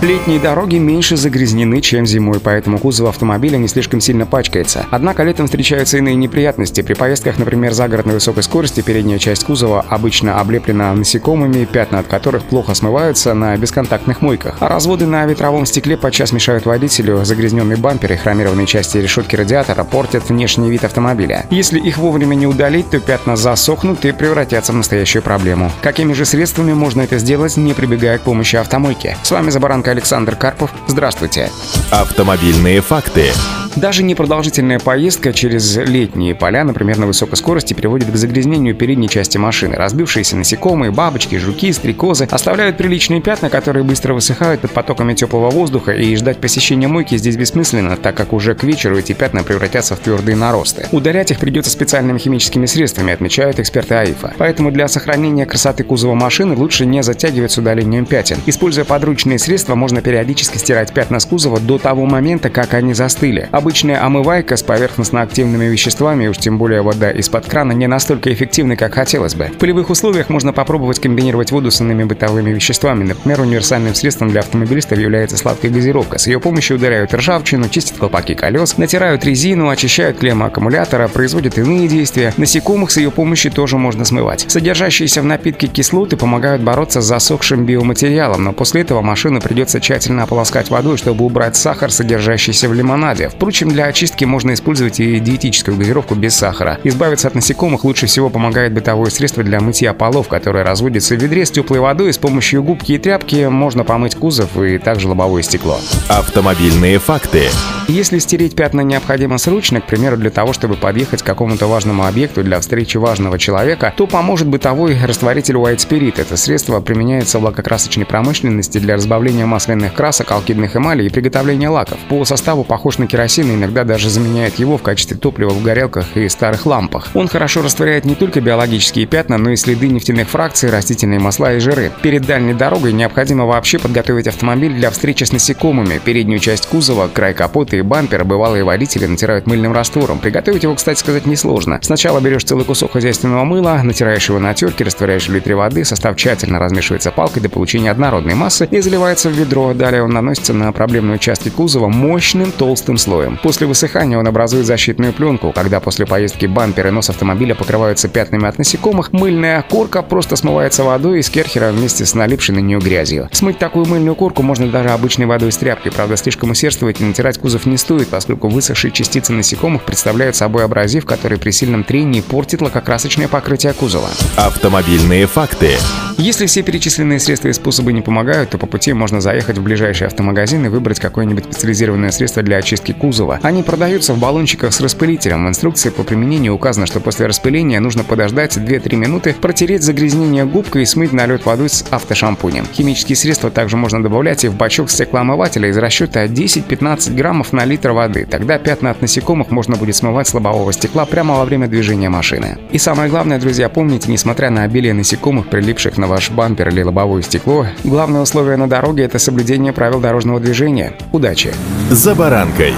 Летние дороги меньше загрязнены, чем зимой, поэтому кузов автомобиля не слишком сильно пачкается. Однако летом встречаются иные неприятности. При поездках, например, за город на высокой скорости, передняя часть кузова обычно облеплена насекомыми, пятна от которых плохо смываются на бесконтактных мойках. А разводы на ветровом стекле подчас мешают водителю. Загрязненные бамперы, хромированные части решетки радиатора портят внешний вид автомобиля. Если их вовремя не удалить, то пятна засохнут и превратятся в настоящую проблему. Какими же средствами можно это сделать, не прибегая к помощи автомойки? С вами Забаранка Александр Карпов. Здравствуйте. Автомобильные факты. Даже непродолжительная поездка через летние поля, например, на высокой скорости, приводит к загрязнению передней части машины. Разбившиеся насекомые, бабочки, жуки, стрекозы оставляют приличные пятна, которые быстро высыхают под потоками теплого воздуха, и ждать посещения мойки здесь бессмысленно, так как уже к вечеру эти пятна превратятся в твердые наросты. Удалять их придется специальными химическими средствами, отмечают эксперты АИФа. Поэтому для сохранения красоты кузова машины лучше не затягивать с удалением пятен. Используя подручные средства, можно периодически стирать пятна с кузова до того момента, как они застыли. Обычная омывайка с поверхностно-активными веществами, уж тем более вода из-под крана, не настолько эффективна, как хотелось бы. В полевых условиях можно попробовать комбинировать воду с иными бытовыми веществами. Например, универсальным средством для автомобилистов является сладкая газировка. С ее помощью ударяют ржавчину, чистят колпаки колес, натирают резину, очищают клеммы аккумулятора, производят иные действия. Насекомых с ее помощью тоже можно смывать. Содержащиеся в напитке кислоты помогают бороться с засохшим биоматериалом, но после этого машину придется тщательно ополоскать водой, чтобы убрать сахар, содержащийся в лимонаде. Впрочем, общем, для очистки можно использовать и диетическую газировку без сахара. Избавиться от насекомых лучше всего помогает бытовое средство для мытья полов, которое разводится в ведре с теплой водой. С помощью губки и тряпки можно помыть кузов и также лобовое стекло. Автомобильные факты. Если стереть пятна необходимо срочно, к примеру, для того, чтобы подъехать к какому-то важному объекту для встречи важного человека, то поможет бытовой растворитель White Spirit. Это средство применяется в лакокрасочной промышленности для разбавления масляных красок, алкидных эмалей и приготовления лаков. По составу похож на керосин и иногда даже заменяет его в качестве топлива в горелках и старых лампах. Он хорошо растворяет не только биологические пятна, но и следы нефтяных фракций, растительные масла и жиры. Перед дальней дорогой необходимо вообще подготовить автомобиль для встречи с насекомыми. Переднюю часть кузова, край капота и бампер бывалые водители натирают мыльным раствором. Приготовить его, кстати сказать, несложно. Сначала берешь целый кусок хозяйственного мыла, натираешь его на терке, растворяешь в литре воды, состав тщательно размешивается палкой до получения однородной массы и заливается в ведро. Далее он наносится на проблемные участки кузова мощным толстым слоем. После высыхания он образует защитную пленку. Когда после поездки бампер и нос автомобиля покрываются пятнами от насекомых, мыльная корка просто смывается водой из керхера вместе с налипшей на нее грязью. Смыть такую мыльную корку можно даже обычной водой из тряпки. Правда, слишком усердствовать и натирать кузов не стоит, поскольку высохшие частицы насекомых представляют собой абразив, который при сильном трении портит лакокрасочное покрытие кузова. Автомобильные факты. Если все перечисленные средства и способы не помогают, то по пути можно заехать в ближайший автомагазин и выбрать какое-нибудь специализированное средство для очистки кузова. Они продаются в баллончиках с распылителем. В инструкции по применению указано, что после распыления нужно подождать 2-3 минуты, протереть загрязнение губкой и смыть налет водой с автошампунем. Химические средства также можно добавлять и в бачок стеклоомывателя из расчета 10-15 граммов на литр воды. Тогда пятна от насекомых можно будет смывать с лобового стекла прямо во время движения машины. И самое главное, друзья, помните, несмотря на обилие насекомых, прилипших на ваш бампер или лобовое стекло, главное условие на дороге – это соблюдение правил дорожного движения. Удачи! За баранкой.